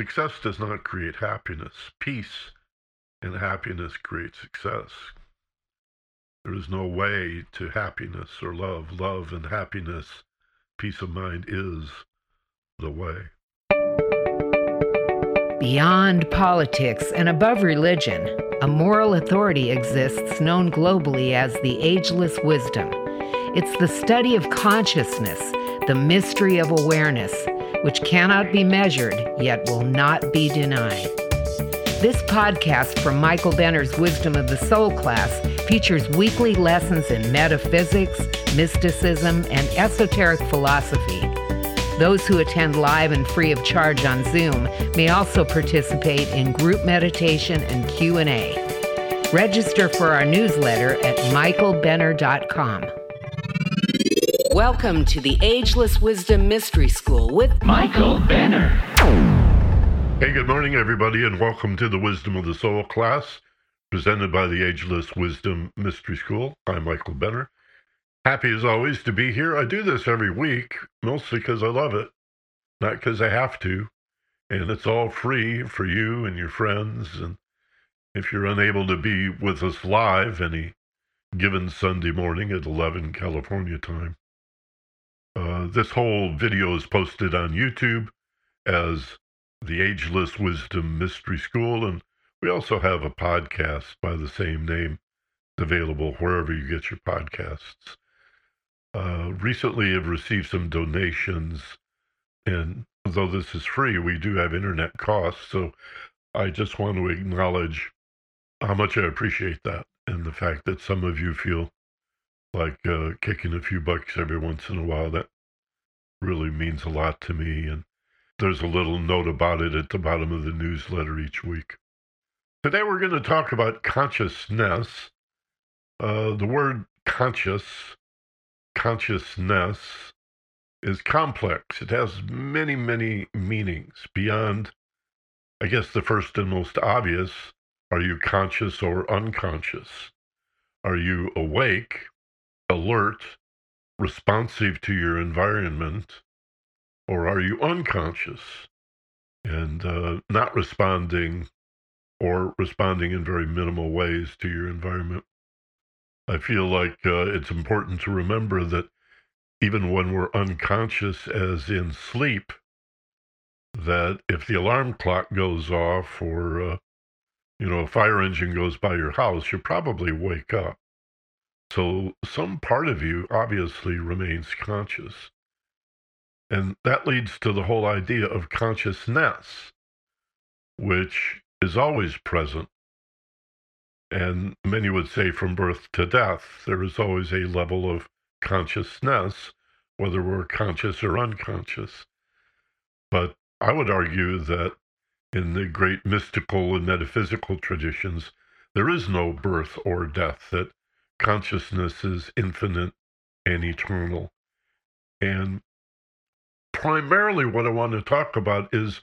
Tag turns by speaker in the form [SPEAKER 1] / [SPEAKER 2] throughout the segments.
[SPEAKER 1] Success does not create happiness. Peace and happiness create success. There is no way to happiness or love. Love and happiness, peace of mind is the way.
[SPEAKER 2] Beyond politics and above religion, a moral authority exists known globally as the ageless wisdom. It's the study of consciousness, the mystery of awareness, which cannot be measured yet will not be denied. This podcast from Michael Benner's Wisdom of the Soul class features weekly lessons in metaphysics, mysticism, and esoteric philosophy. Those who attend live and free of charge on Zoom may also participate in group meditation and Q&A. Register for our newsletter at michaelbenner.com. Welcome to the Ageless Wisdom Mystery School with
[SPEAKER 3] Michael Benner.
[SPEAKER 1] Hey, good morning, everybody, and welcome to the Wisdom of the Soul class presented by the Ageless Wisdom Mystery School. I'm Michael Benner. Happy as always to be here. I do this every week, mostly because I love it, not because I have to. And it's all free for you and your friends. And if you're unable to be with us live any given Sunday morning at 11 California time, uh, this whole video is posted on YouTube as the Ageless Wisdom Mystery School. And we also have a podcast by the same name available wherever you get your podcasts. Uh, recently, I've received some donations, and though this is free, we do have internet costs. So I just want to acknowledge how much I appreciate that and the fact that some of you feel like uh, kicking a few bucks every once in a while. That really means a lot to me. And there's a little note about it at the bottom of the newsletter each week. Today, we're going to talk about consciousness. Uh, the word conscious consciousness is complex. It has many, many meanings beyond, I guess, the first and most obvious. Are you conscious or unconscious? Are you awake, alert, responsive to your environment, or are you unconscious and uh, not responding or responding in very minimal ways to your environment? I feel like uh, it's important to remember that even when we're unconscious, as in sleep, that if the alarm clock goes off or, uh, you know, a fire engine goes by your house, you probably wake up. So some part of you obviously remains conscious. And that leads to the whole idea of consciousness, which is always present and many would say from birth to death, there is always a level of consciousness, whether we're conscious or unconscious. But I would argue that in the great mystical and metaphysical traditions, there is no birth or death, that consciousness is infinite and eternal. And primarily, what I want to talk about is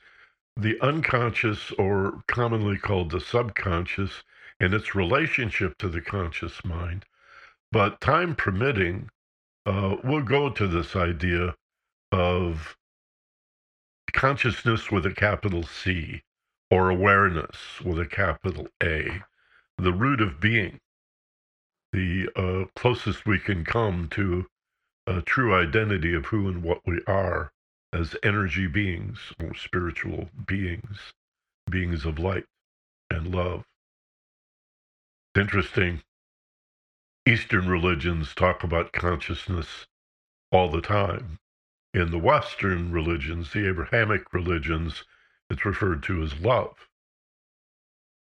[SPEAKER 1] the unconscious, or commonly called the subconscious, and its relationship to the conscious mind. But time permitting, uh, we'll go to this idea of consciousness with a capital C or awareness with a capital A, the root of being, the uh, closest we can come to a true identity of who and what we are as energy beings or spiritual beings, beings of light and love interesting. Eastern religions talk about consciousness all the time. In the Western religions, the Abrahamic religions, it's referred to as love.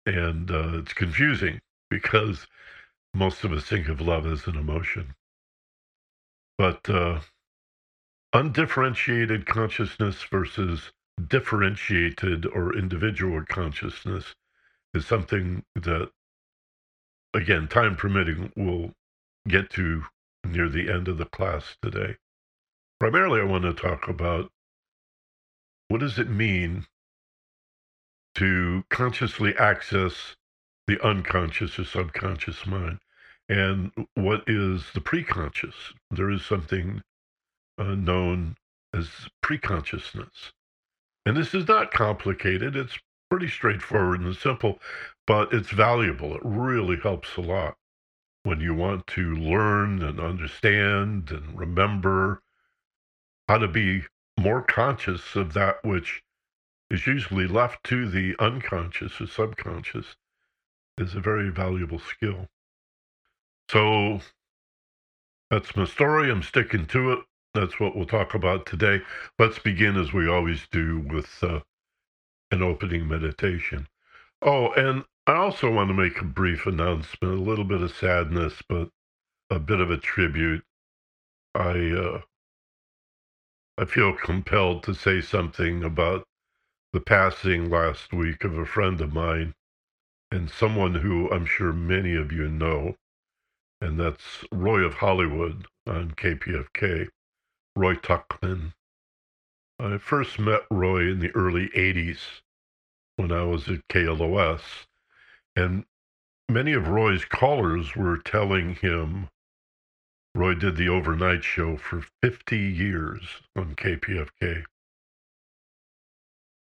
[SPEAKER 1] And uh, it's confusing because most of us think of love as an emotion. But uh, undifferentiated consciousness versus differentiated or individual consciousness is something that again, time permitting, we'll get to near the end of the class today. Primarily, I want to talk about what does it mean to consciously access the unconscious or subconscious mind, and what is the preconscious? There is something uh, known as preconsciousness. And this is not complicated. It's pretty straightforward and simple, but it's valuable. It really helps a lot when you want to learn and understand and remember how to be more conscious of that which is usually left to the unconscious or subconscious is a very valuable skill. So that's my story. I'm sticking to it. That's what we'll talk about today. Let's begin, as we always do, with uh, an opening meditation. Oh, and I also want to make a brief announcement, a little bit of sadness, but a bit of a tribute. I uh, I feel compelled to say something about the passing last week of a friend of mine and someone who I'm sure many of you know, and that's Roy of Hollywood on KPFK, Roy Tuckman. I first met Roy in the early 80s when I was at KLOS, and many of Roy's callers were telling him Roy did the overnight show for 50 years on KPFK.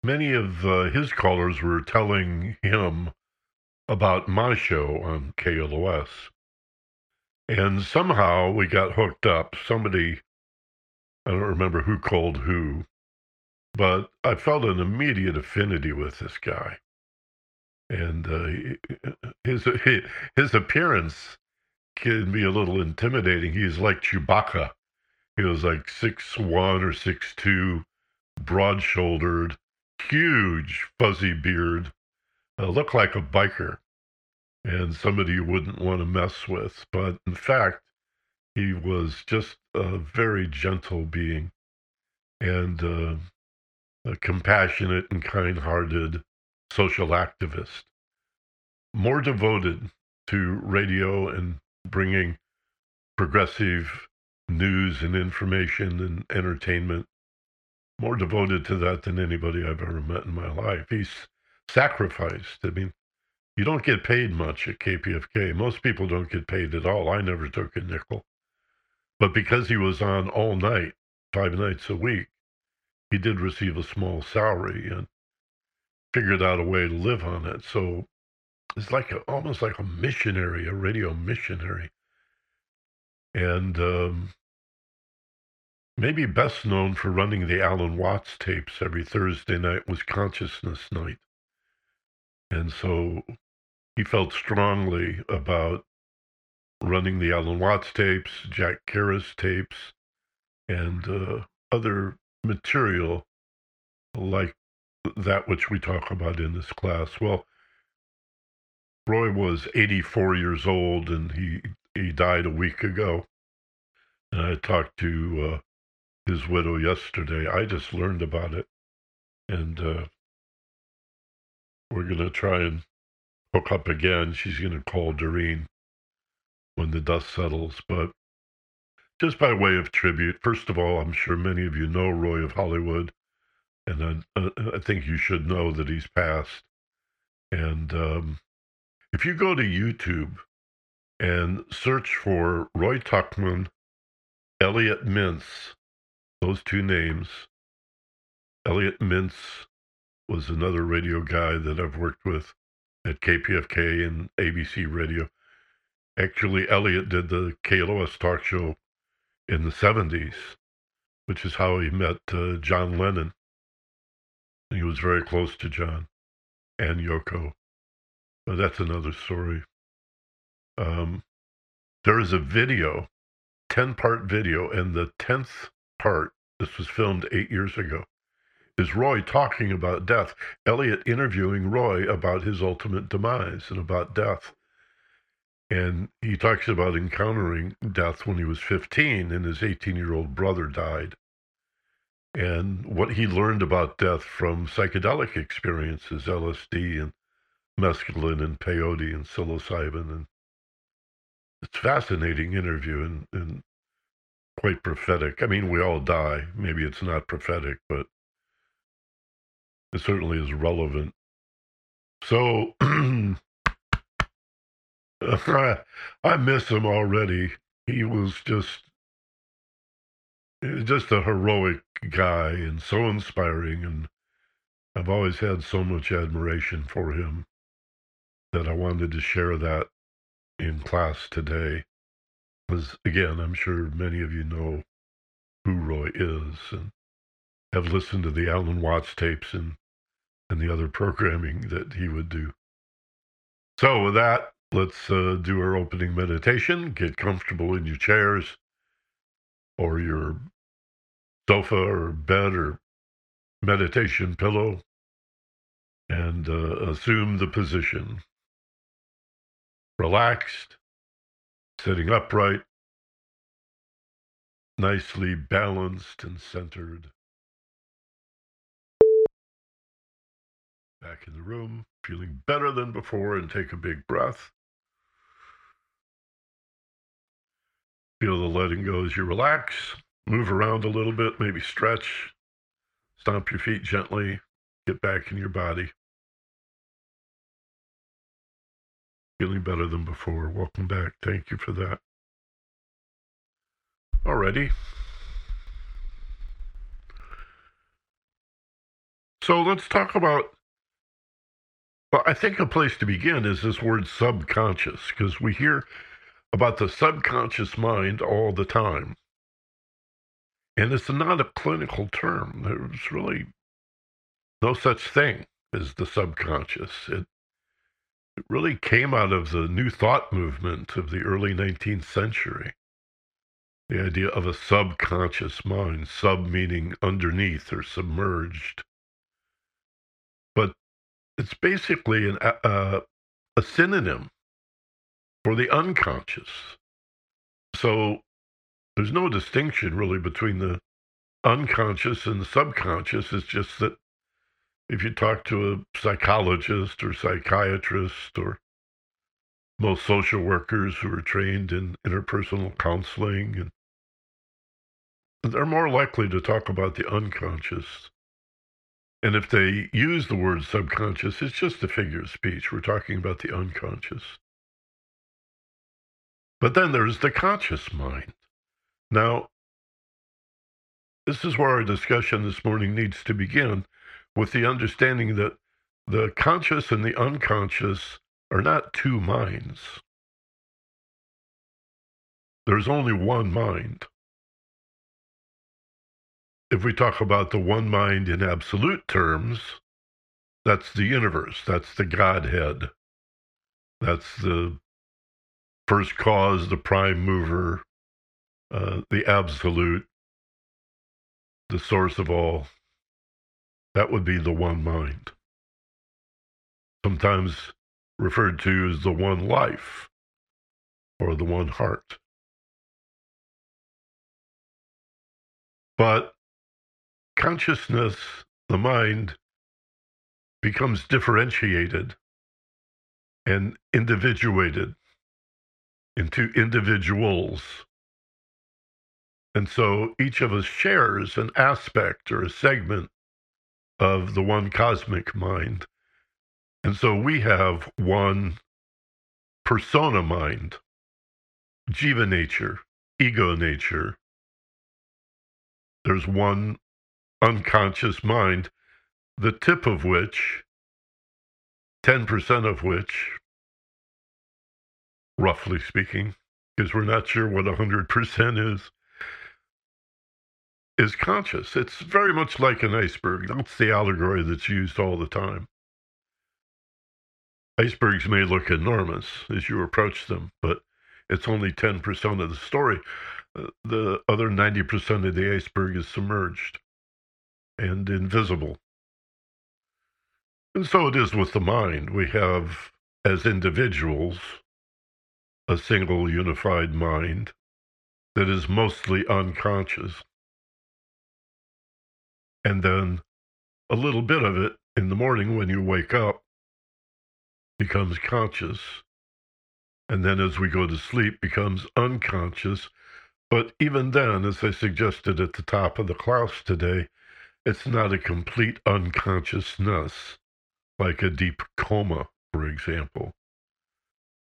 [SPEAKER 1] Many of uh, his callers were telling him about my show on KLOS. And somehow we got hooked up. Somebody, I don't remember who called who, but I felt an immediate affinity with this guy. And uh, his, his appearance can be a little intimidating. He's like Chewbacca. He was like six one or six two, broad shouldered, huge fuzzy beard, uh, looked like a biker and somebody you wouldn't want to mess with. But in fact, he was just a very gentle being and uh, a compassionate and kind hearted social activist, more devoted to radio and bringing progressive news and information and entertainment more devoted to that than anybody I've ever met in my life. He's sacrificed. I mean, you don't get paid much at KPFK. Most people don't get paid at all. I never took a nickel. But because he was on all night, five nights a week, he did receive a small salary and figured out a way to live on it. So it's like a, almost like a missionary, a radio missionary. And um, maybe best known for running the Alan Watts tapes every Thursday night was Consciousness Night. And so he felt strongly about running the Alan Watts tapes, Jack Karras tapes, and uh, other material like that which we talk about in this class. Well, Roy was 84 years old and he, he died a week ago. And I talked to uh, his widow yesterday. I just learned about it. And uh, we're going to try and hook up again. She's going to call Doreen when the dust settles. But just by way of tribute, first of all, I'm sure many of you know Roy of Hollywood, and I, I think you should know that he's passed. And um, if you go to YouTube and search for Roy Tuckman, Elliot Mintz, those two names, Elliot Mintz was another radio guy that I've worked with at KPFK and ABC Radio. Actually, Elliot did the KLOS talk show in the 70s, which is how he met uh, John Lennon. He was very close to John and Yoko. But that's another story. Um, there is a video, 10 part video, and the 10th part, this was filmed eight years ago, is Roy talking about death. Elliot interviewing Roy about his ultimate demise and about death. And he talks about encountering death when he was 15 and his 18 year old brother died. And what he learned about death from psychedelic experiences, LSD and mescaline and peyote and psilocybin. And it's fascinating interview and, and quite prophetic. I mean, we all die. Maybe it's not prophetic, but it certainly is relevant. So I miss him already. He was just just a heroic guy and so inspiring and I've always had so much admiration for him that I wanted to share that in class today. Because, again, I'm sure many of you know who Roy is and have listened to the Alan Watts tapes and, and the other programming that he would do. So, with that, let's uh, do our opening meditation. Get comfortable in your chairs or your sofa or bed or meditation pillow and uh, assume the position. Relaxed, sitting upright, nicely balanced and centered. Back in the room, feeling better than before, and take a big breath. Feel the letting go as you relax. Move around a little bit, maybe stretch. Stomp your feet gently. Get back in your body. Feeling better than before. Welcome back. Thank you for that. Alrighty. So let's talk about. Well, I think a place to begin is this word subconscious, because we hear about the subconscious mind all the time. And it's not a clinical term. There's really no such thing as the subconscious. It, it really came out of the New Thought movement of the early 19th century. The idea of a subconscious mind, sub meaning underneath or submerged. It's basically an, uh, a synonym for the unconscious. So there's no distinction really between the unconscious and the subconscious. It's just that if you talk to a psychologist or psychiatrist or most social workers who are trained in interpersonal counseling and they're more likely to talk about the unconscious. And if they use the word subconscious, it's just a figure of speech. We're talking about the unconscious. But then there's the conscious mind. Now, this is where our discussion this morning needs to begin with the understanding that the conscious and the unconscious are not two minds. There's only one mind. If we talk about the one mind in absolute terms, that's the universe, that's the Godhead, that's the first cause, the prime mover, uh, the absolute, the source of all. That would be the one mind. Sometimes referred to as the one life or the one heart. But consciousness, the mind, becomes differentiated and individuated into individuals. And so each of us shares an aspect or a segment of the one cosmic mind. And so we have one persona mind, jiva nature, ego nature. There's one unconscious mind, the tip of which, 10% of which, roughly speaking, because we're not sure what 100% is, is conscious. It's very much like an iceberg. That's the allegory that's used all the time. Icebergs may look enormous as you approach them, but it's only 10% of the story. Uh, the other 90% of the iceberg is submerged and invisible. And so it is with the mind. We have, as individuals, a single unified mind that is mostly unconscious. And then a little bit of it in the morning when you wake up becomes conscious. And then as we go to sleep, becomes unconscious. But even then, as I suggested at the top of the class today, it's not a complete unconsciousness, like a deep coma, for example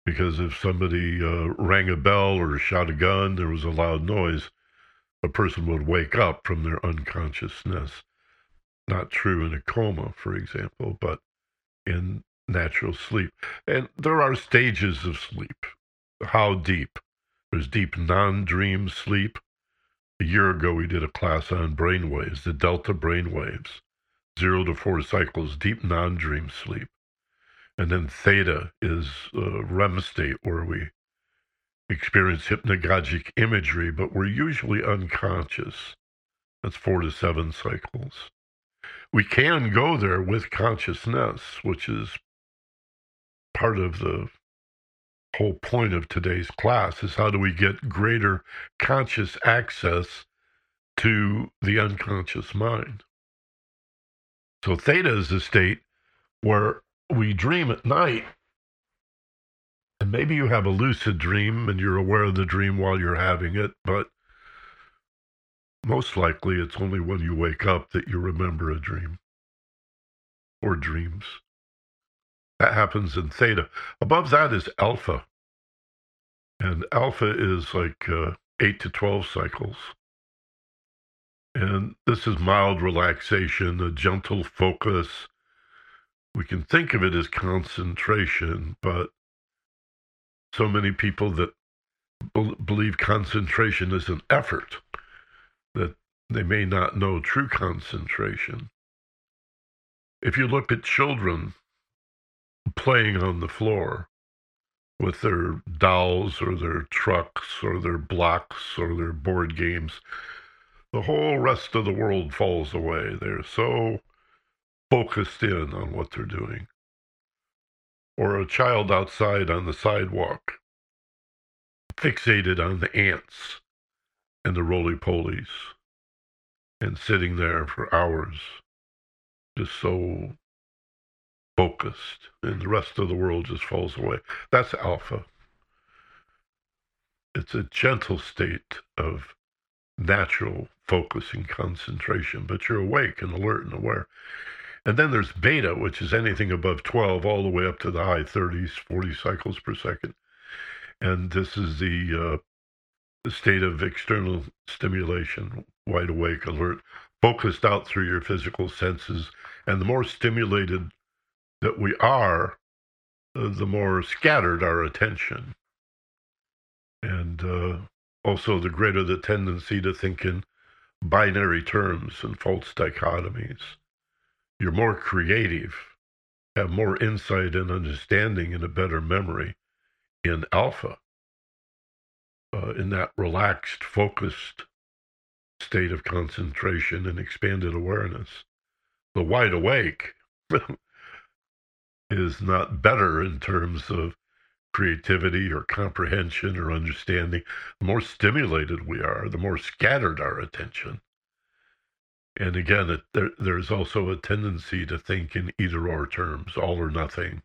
[SPEAKER 1] because if somebody uh, rang a bell or shot a gun, there was a loud noise, a person would wake up from their unconsciousness. not true in a coma, for example, but in natural sleep. And there are stages of sleep. How deep? There's deep non dream sleep. A year ago, we did a class on brainwaves, the delta brainwaves, zero to four cycles, deep non dream sleep. And then theta is a REM state where we experience hypnagogic imagery, but we're usually unconscious. That's four to seven cycles. We can go there with consciousness, which is part of the whole point of today's class is how do we get greater conscious access to the unconscious mind. So theta is a state where we dream at night and maybe you have a lucid dream and you're aware of the dream while you're having it, but most likely, it's only when you wake up that you remember a dream or dreams. That happens in theta. Above that is alpha. And alpha is like uh, 8 to 12 cycles. And this is mild relaxation, a gentle focus. We can think of it as concentration, but so many people that be- believe concentration is an effort that they may not know true concentration. If you look at children playing on the floor with their dolls or their trucks or their blocks or their board games, the whole rest of the world falls away. They're so focused in on what they're doing. Or a child outside on the sidewalk, fixated on the ants and the roly polies and sitting there for hours, just so focused, and the rest of the world just falls away. That's alpha. It's a gentle state of natural focus and concentration, but you're awake and alert and aware. And then there's beta, which is anything above 12, all the way up to the high 30s, 40 cycles per second. And this is the uh, state of external stimulation, wide awake, alert, focused out through your physical senses. And the more stimulated that we are, uh, the more scattered our attention. And uh, also, the greater the tendency to think in binary terms and false dichotomies. You're more creative, have more insight and understanding and a better memory in alpha uh, in that relaxed, focused state of concentration and expanded awareness. The wide awake is not better in terms of creativity or comprehension or understanding. The more stimulated we are, the more scattered our attention. And again, it, there, there's also a tendency to think in either or terms, all or nothing.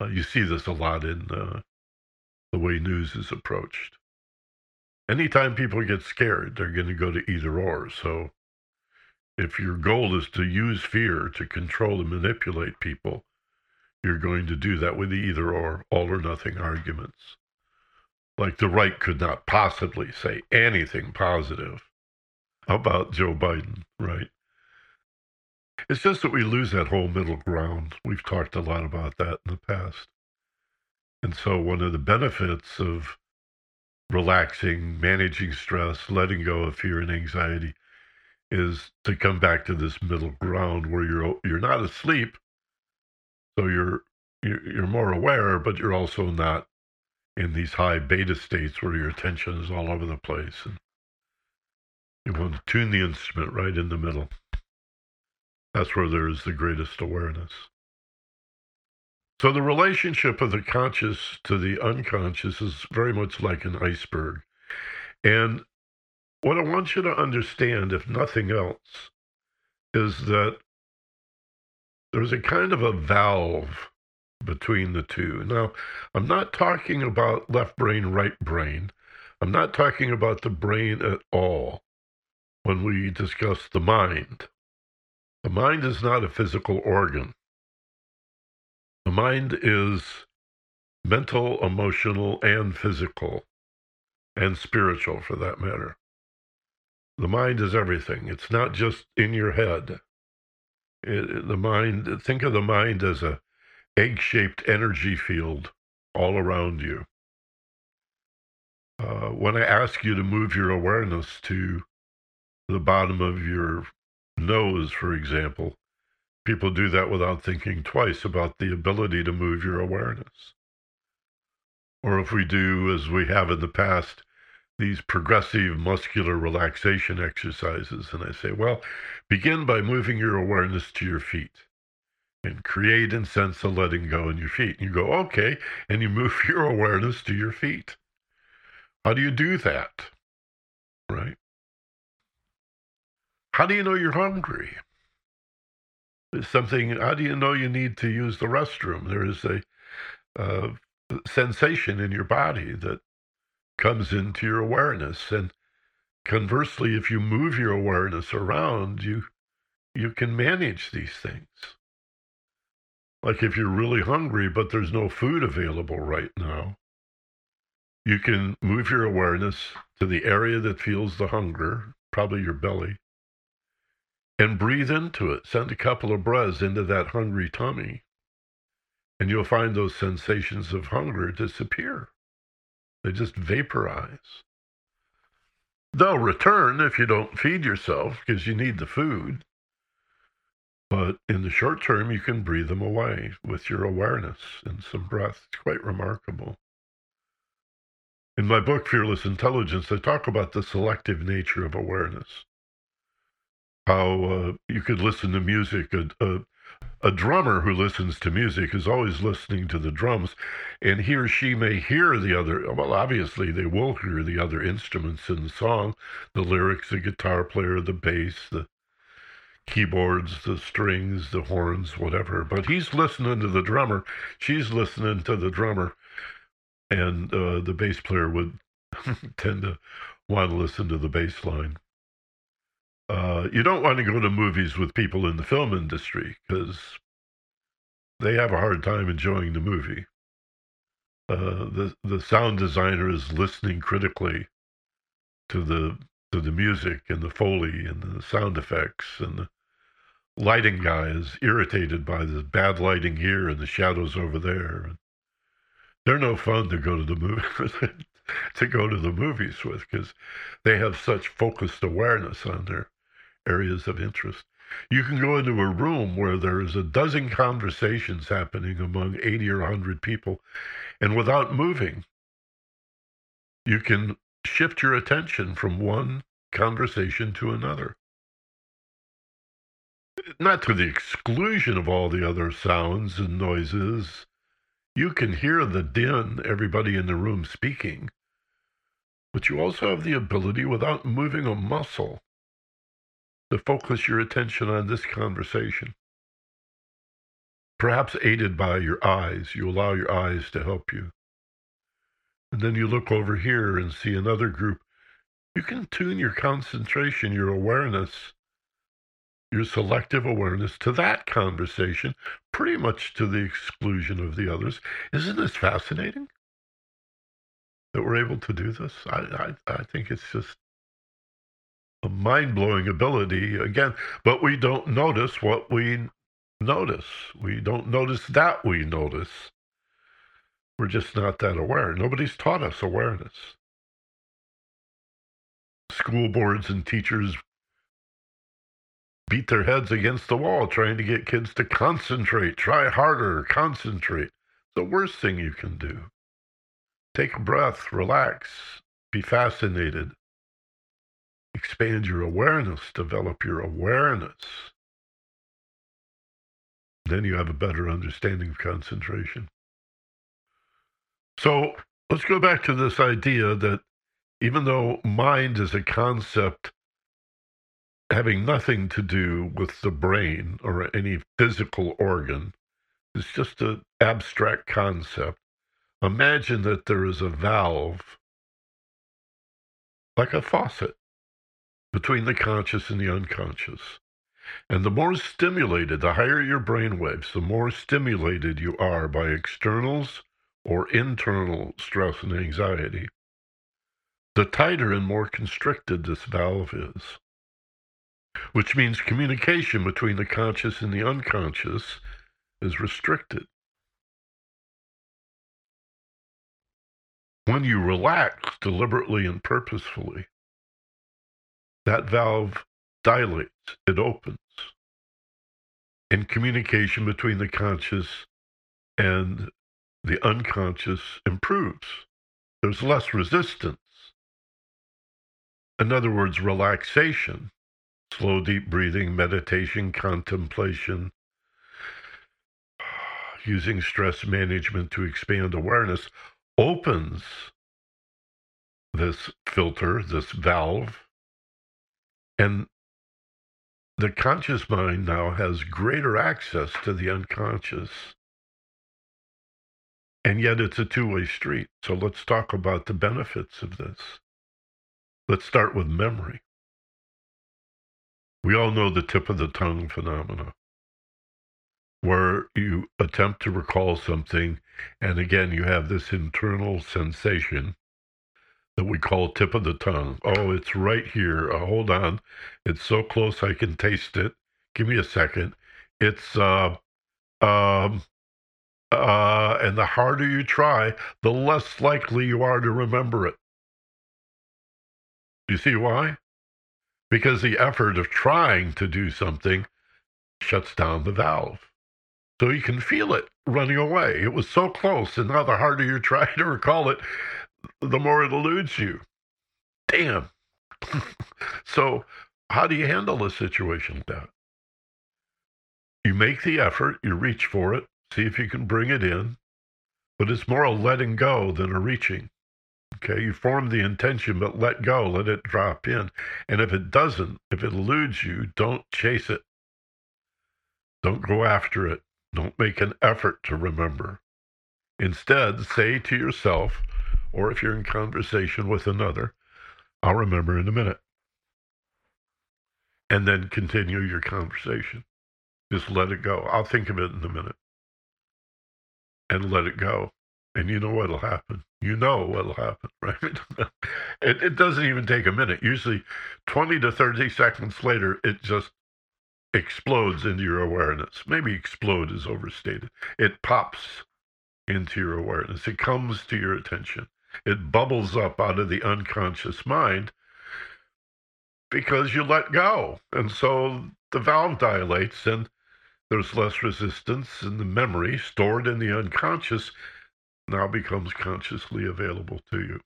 [SPEAKER 1] Uh, you see this a lot in uh, the way news is approached. Anytime people get scared, they're going to go to either or. So if your goal is to use fear to control and manipulate people, you're going to do that with the either or, all or nothing arguments. Like the right could not possibly say anything positive about Joe Biden, right? It's just that we lose that whole middle ground. We've talked a lot about that in the past. And so, one of the benefits of relaxing, managing stress, letting go of fear and anxiety is to come back to this middle ground where you're you're not asleep, so you're you're, more aware, but you're also not in these high beta states where your attention is all over the place, and you want to tune the instrument right in the middle. That's where there is the greatest awareness. So the relationship of the conscious to the unconscious is very much like an iceberg. And what I want you to understand, if nothing else, is that there's a kind of a valve between the two. Now, I'm not talking about left brain, right brain. I'm not talking about the brain at all when we discuss the mind. The mind is not a physical organ. The mind is mental, emotional, and physical, and spiritual for that matter. The mind is everything. It's not just in your head. It, the mind, think of the mind as a egg-shaped energy field all around you. Uh, when I ask you to move your awareness to the bottom of your nose, for example, people do that without thinking twice about the ability to move your awareness. Or if we do, as we have in the past, these progressive muscular relaxation exercises, and I say, well, begin by moving your awareness to your feet and create and sense a letting go in your feet. And you go, okay, and you move your awareness to your feet. How do you do that? Right? How do you know you're hungry? There's something, how do you know you need to use the restroom? There is a uh, sensation in your body that comes into your awareness. And conversely, if you move your awareness around, you you can manage these things. Like if you're really hungry, but there's no food available right now, you can move your awareness to the area that feels the hunger, probably your belly, and breathe into it. Send a couple of breaths into that hungry tummy, and you'll find those sensations of hunger disappear. They just vaporize. They'll return if you don't feed yourself because you need the food. But in the short term, you can breathe them away with your awareness and some breath. It's quite remarkable. In my book, Fearless Intelligence, I talk about the selective nature of awareness. How uh, you could listen to music. A, a, a drummer who listens to music is always listening to the drums, and he or she may hear the other. Well, obviously, they will hear the other instruments in the song the lyrics, the guitar player, the bass, the keyboards, the strings, the horns, whatever. But he's listening to the drummer. She's listening to the drummer. And uh, the bass player would tend to want to listen to the bass line. Uh, you don't want to go to movies with people in the film industry because they have a hard time enjoying the movie. Uh, the the sound designer is listening critically to the to the music and the foley and the sound effects and the lighting guy is irritated by the bad lighting here and the shadows over there. They're no fun to go to the movie to go to the movies with because they have such focused awareness on their areas of interest. You can go into a room where there is a dozen conversations happening among 80 or 100 people, and without moving, you can shift your attention from one conversation to another not to the exclusion of all the other sounds and noises. You can hear the din, everybody in the room speaking, but you also have the ability, without moving a muscle, to focus your attention on this conversation. Perhaps aided by your eyes, you allow your eyes to help you. And then you look over here and see another group. You can tune your concentration, your awareness your selective awareness to that conversation, pretty much to the exclusion of the others. Isn't this fascinating that we're able to do this? I, I, I think it's just mind blowing ability again, but we don't notice what we notice. We don't notice that we notice. We're just not that aware. Nobody's taught us awareness. School boards and teachers beat their heads against the wall trying to get kids to concentrate, try harder, concentrate. the worst thing you can do. Take a breath, relax, be fascinated. Expand your awareness, develop your awareness. Then you have a better understanding of concentration. So let's go back to this idea that even though mind is a concept having nothing to do with the brain or any physical organ. It's just an abstract concept. Imagine that there is a valve, like a faucet, between the conscious and the unconscious. And the more stimulated, the higher your brain waves, the more stimulated you are by externals or internal stress and anxiety, the tighter and more constricted this valve is. which means communication between the conscious and the unconscious is restricted. When you relax deliberately and purposefully, that valve dilates, it opens. And communication between the conscious and the unconscious improves. There's less resistance. In other words, relaxation, slow, deep breathing, meditation, contemplation, using stress management to expand awareness opens this filter, this valve, and the conscious mind now has greater access to the unconscious. And yet it's a two way street. So let's talk about the benefits of this. Let's start with memory. We all know the tip of the tongue phenomena, where you attempt to recall something, and again, you have this internal sensation that we call tip of the tongue. Oh, it's right here. Uh, hold on. It's so close I can taste it. Give me a second. It's, uh, um, uh, and the harder you try, the less likely you are to remember it. You see why? Because the effort of trying to do something shuts down the valve. So you can feel it running away. It was so close, and now the harder you try to recall it, the more it eludes you. Damn. so, how do you handle a situation like that? You make the effort, you reach for it, see if you can bring it in, but it's more a letting go than a reaching. Okay, you form the intention, but let go, let it drop in. And if it doesn't, if it eludes you, don't chase it. Don't go after it. Don't make an effort to remember. Instead, say to yourself, or if you're in conversation with another, I'll remember in a minute. And then continue your conversation. Just let it go. I'll think of it in a minute. And let it go. And you know what'll happen. You know what'll happen, right? it, it doesn't even take a minute. Usually 20 to 30 seconds later, it just explodes into your awareness. Maybe explode is overstated. It pops into your awareness. It comes to your attention. It bubbles up out of the unconscious mind because you let go. And so the valve dilates and there's less resistance, and the memory stored in the unconscious now becomes consciously available to you.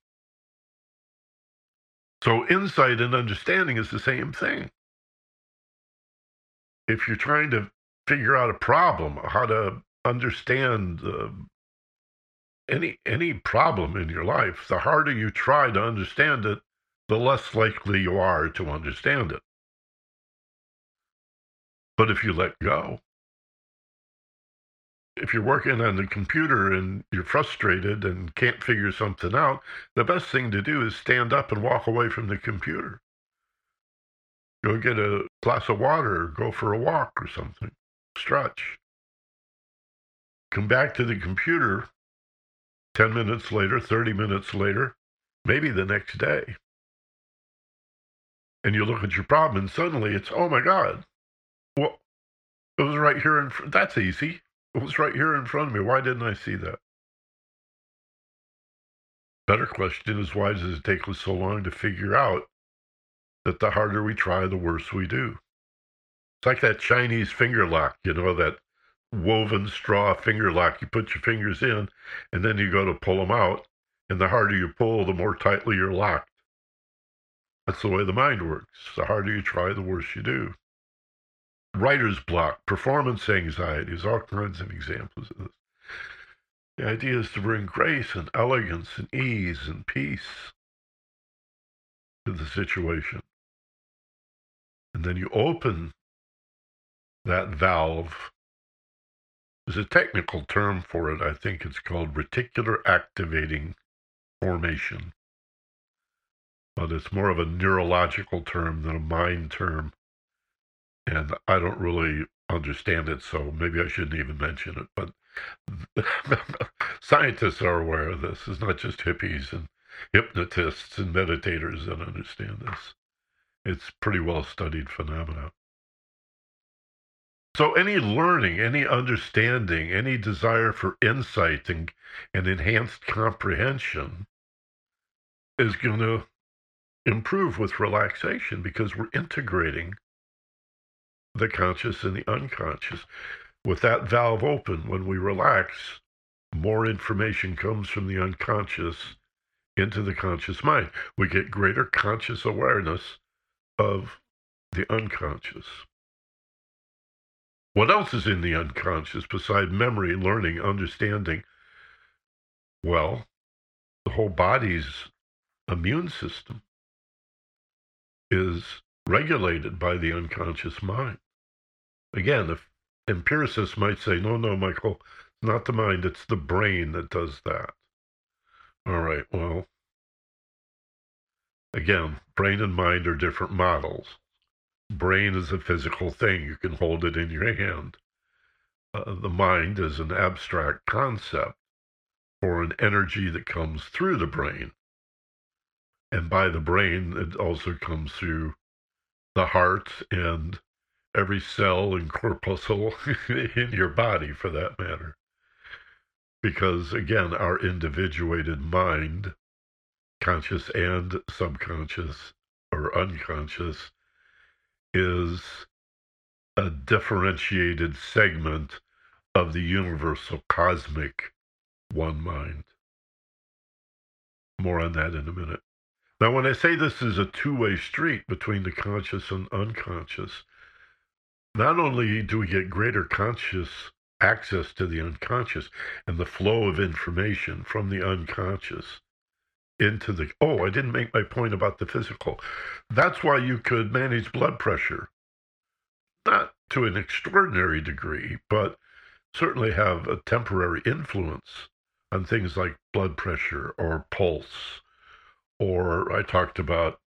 [SPEAKER 1] So, insight and understanding is the same thing. If you're trying to figure out a problem, how to understand uh, any any problem in your life, the harder you try to understand it, the less likely you are to understand it. But if you let go, if you're working on the computer and you're frustrated and can't figure something out, the best thing to do is stand up and walk away from the computer. Go get a glass of water, go for a walk or something, stretch. Come back to the computer 10 minutes later, 30 minutes later, maybe the next day. And you look at your problem and suddenly it's, oh my God, well, it was right here in front. That's easy. It was right here in front of me. Why didn't I see that? Better question is why does it take us so long to figure out that the harder we try, the worse we do? It's like that Chinese finger lock, you know, that woven straw finger lock. You put your fingers in, and then you go to pull them out. And the harder you pull, the more tightly you're locked. That's the way the mind works. The harder you try, the worse you do. Writer's block, performance anxieties, all kinds of examples of this. The idea is to bring grace and elegance and ease and peace to the situation. And then you open that valve there's a technical term for it. I think it's called reticular activating formation. But it's more of a neurological term than a mind term. And I don't really understand it, so maybe I shouldn't even mention it. But scientists are aware of this. It's not just hippies and hypnotists and meditators that understand this. It's pretty well studied phenomena. So any learning, any understanding, any desire for insight and, and enhanced comprehension is going to improve with relaxation because we're integrating the conscious and the unconscious. With that valve open, when we relax, more information comes from the unconscious into the conscious mind. We get greater conscious awareness of the unconscious. What else is in the unconscious beside memory, learning, understanding? Well, the whole body's immune system is regulated by the unconscious mind. Again, if empiricists might say, no, no, Michael, it's not the mind, it's the brain that does that. All right, well, again, brain and mind are different models brain is a physical thing. You can hold it in your hand. Uh, the mind is an abstract concept or an energy that comes through the brain. And by the brain, it also comes through the heart and every cell and corpuscle in your body, for that matter. Because again, our individuated mind, conscious and subconscious or unconscious, is a differentiated segment of the universal cosmic one mind. More on that in a minute. Now, when I say this is a two way street between the conscious and unconscious, not only do we get greater conscious access to the unconscious and the flow of information from the unconscious, into the oh i didn't make my point about the physical. That's why you could manage blood pressure. Not to an extraordinary degree but certainly have a temporary influence on things like blood pressure or pulse. Or i talked about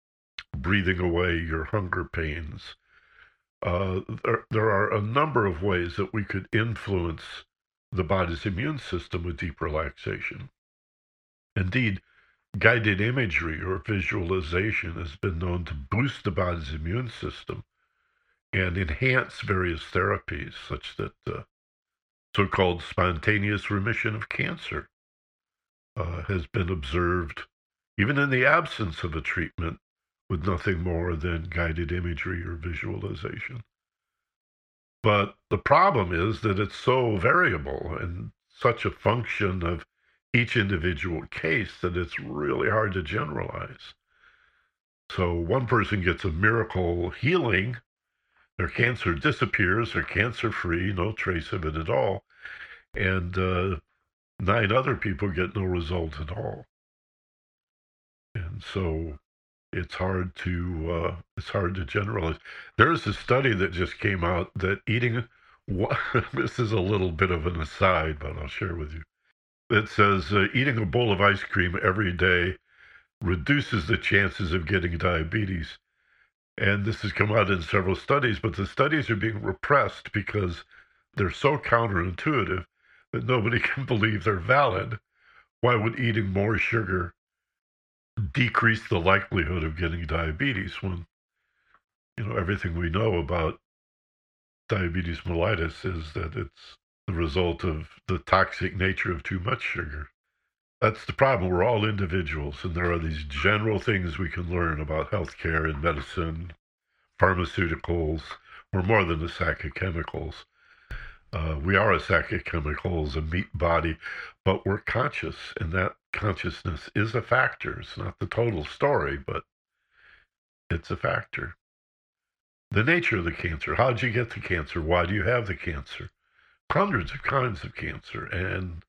[SPEAKER 1] breathing away your hunger pains. Uh, there, there are a number of ways that we could influence the body's immune system with deep relaxation. Indeed Guided imagery or visualization has been known to boost the body's immune system and enhance various therapies, such that uh, so called spontaneous remission of cancer uh, has been observed even in the absence of a treatment with nothing more than guided imagery or visualization. But the problem is that it's so variable and such a function of each individual case that it's really hard to generalize. So one person gets a miracle healing, their cancer disappears, they're cancer free, no trace of it at all, and uh, nine other people get no result at all. And so it's hard to uh, it's hard to generalize. There's a study that just came out that eating this is a little bit of an aside, but I'll share with you that says uh, eating a bowl of ice cream every day reduces the chances of getting diabetes. And this has come out in several studies, but the studies are being repressed because they're so counterintuitive that nobody can believe they're valid. Why would eating more sugar decrease the likelihood of getting diabetes when you know everything we know about diabetes mellitus is that it's the result of the toxic nature of too much sugar. That's the problem. We're all individuals, and there are these general things we can learn about healthcare and medicine, pharmaceuticals. We're more than a sack of chemicals. Uh, we are a sack of chemicals, a meat body, but we're conscious, and that consciousness is a factor. It's not the total story, but it's a factor. The nature of the cancer. How did you get the cancer? Why do you have the cancer? Hundreds of kinds of cancer, and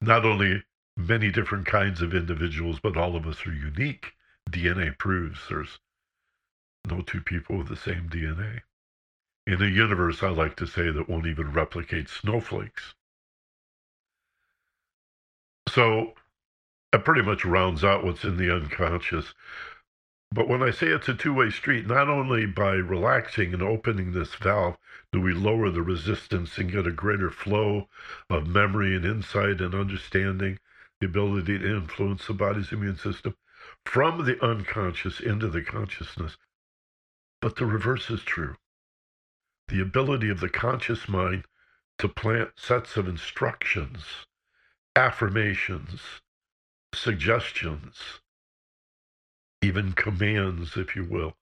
[SPEAKER 1] not only many different kinds of individuals, but all of us are unique. DNA proves there's no two people with the same DNA. In a universe, I like to say, that won't even replicate snowflakes. So it pretty much rounds out what's in the unconscious. But when I say it's a two way street, not only by relaxing and opening this valve do we lower the resistance and get a greater flow of memory and insight and understanding, the ability to influence the body's immune system from the unconscious into the consciousness, But the reverse is true. The ability of the conscious mind to plant sets of instructions, affirmations, suggestions, even commands, if you will,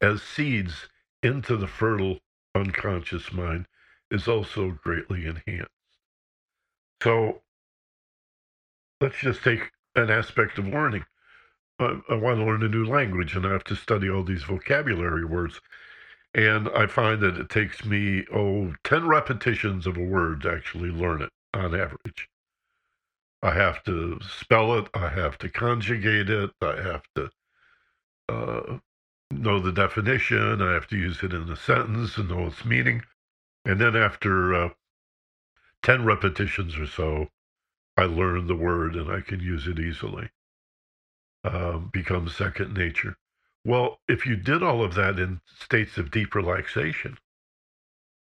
[SPEAKER 1] as seeds into the fertile unconscious mind is also greatly enhanced. So let's just take an aspect of learning. I, I want to learn a new language and I have to study all these vocabulary words. And I find that it takes me, oh, 10 repetitions of a word to actually learn it on average. I have to spell it, I have to conjugate it, I have to uh, know the definition, I have to use it in a sentence and know its meaning. And then after uh, 10 repetitions or so, I learn the word and I can use it easily. Um, becomes second nature. Well, if you did all of that in states of deep relaxation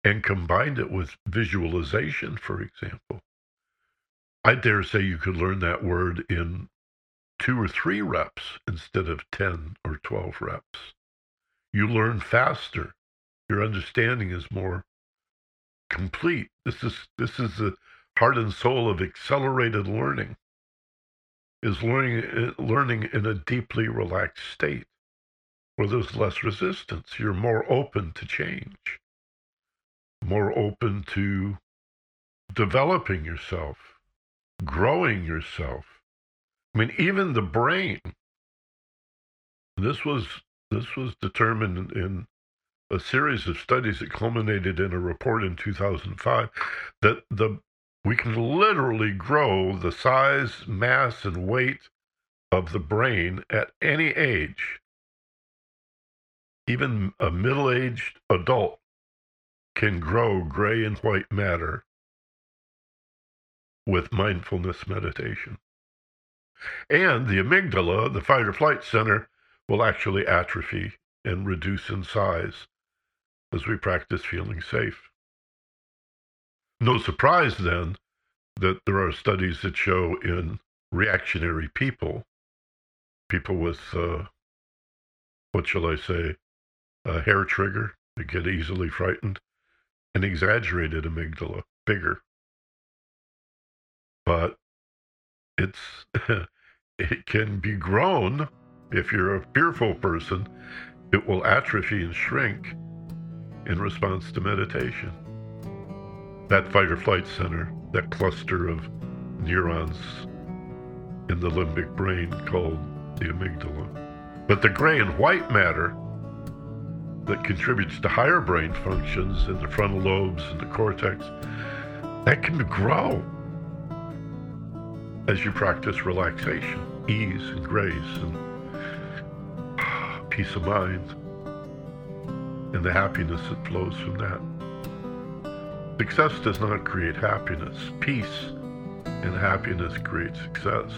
[SPEAKER 1] and combined it with visualization, for example, I dare say you could learn that word in two or three reps instead of 10 or 12 reps. You learn faster. Your understanding is more complete. This is this is the heart and soul of accelerated learning. Is learning uh, learning in a deeply relaxed state where there's less resistance. You're more open to change, more open to developing yourself, growing yourself. I mean, even the brain. This was this was determined in a series of studies that culminated in a report in 2005 that the we can literally grow the size, mass, and weight of the brain at any age. Even a middle aged adult can grow gray and white matter with mindfulness meditation. And the amygdala, the fight or flight center, will actually atrophy and reduce in size as we practice feeling safe. No surprise then that there are studies that show in reactionary people, people with, uh, what shall I say, a hair trigger that get easily frightened, an exaggerated amygdala, bigger. But it's it can be grown. If you're a fearful person it will atrophy and shrink in response to meditation. That fight or flight center that cluster of neurons in the limbic brain called the amygdala. But the gray and white matter that contributes to higher brain functions in the frontal lobes and the cortex that can grow as you practice relaxation, ease, and grace, and peace of mind, and the happiness that flows from that. Success does not create happiness. Peace and happiness create success.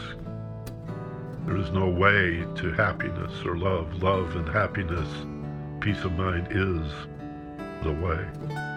[SPEAKER 1] There is no way to happiness or love. Love and happiness, peace of mind is the way.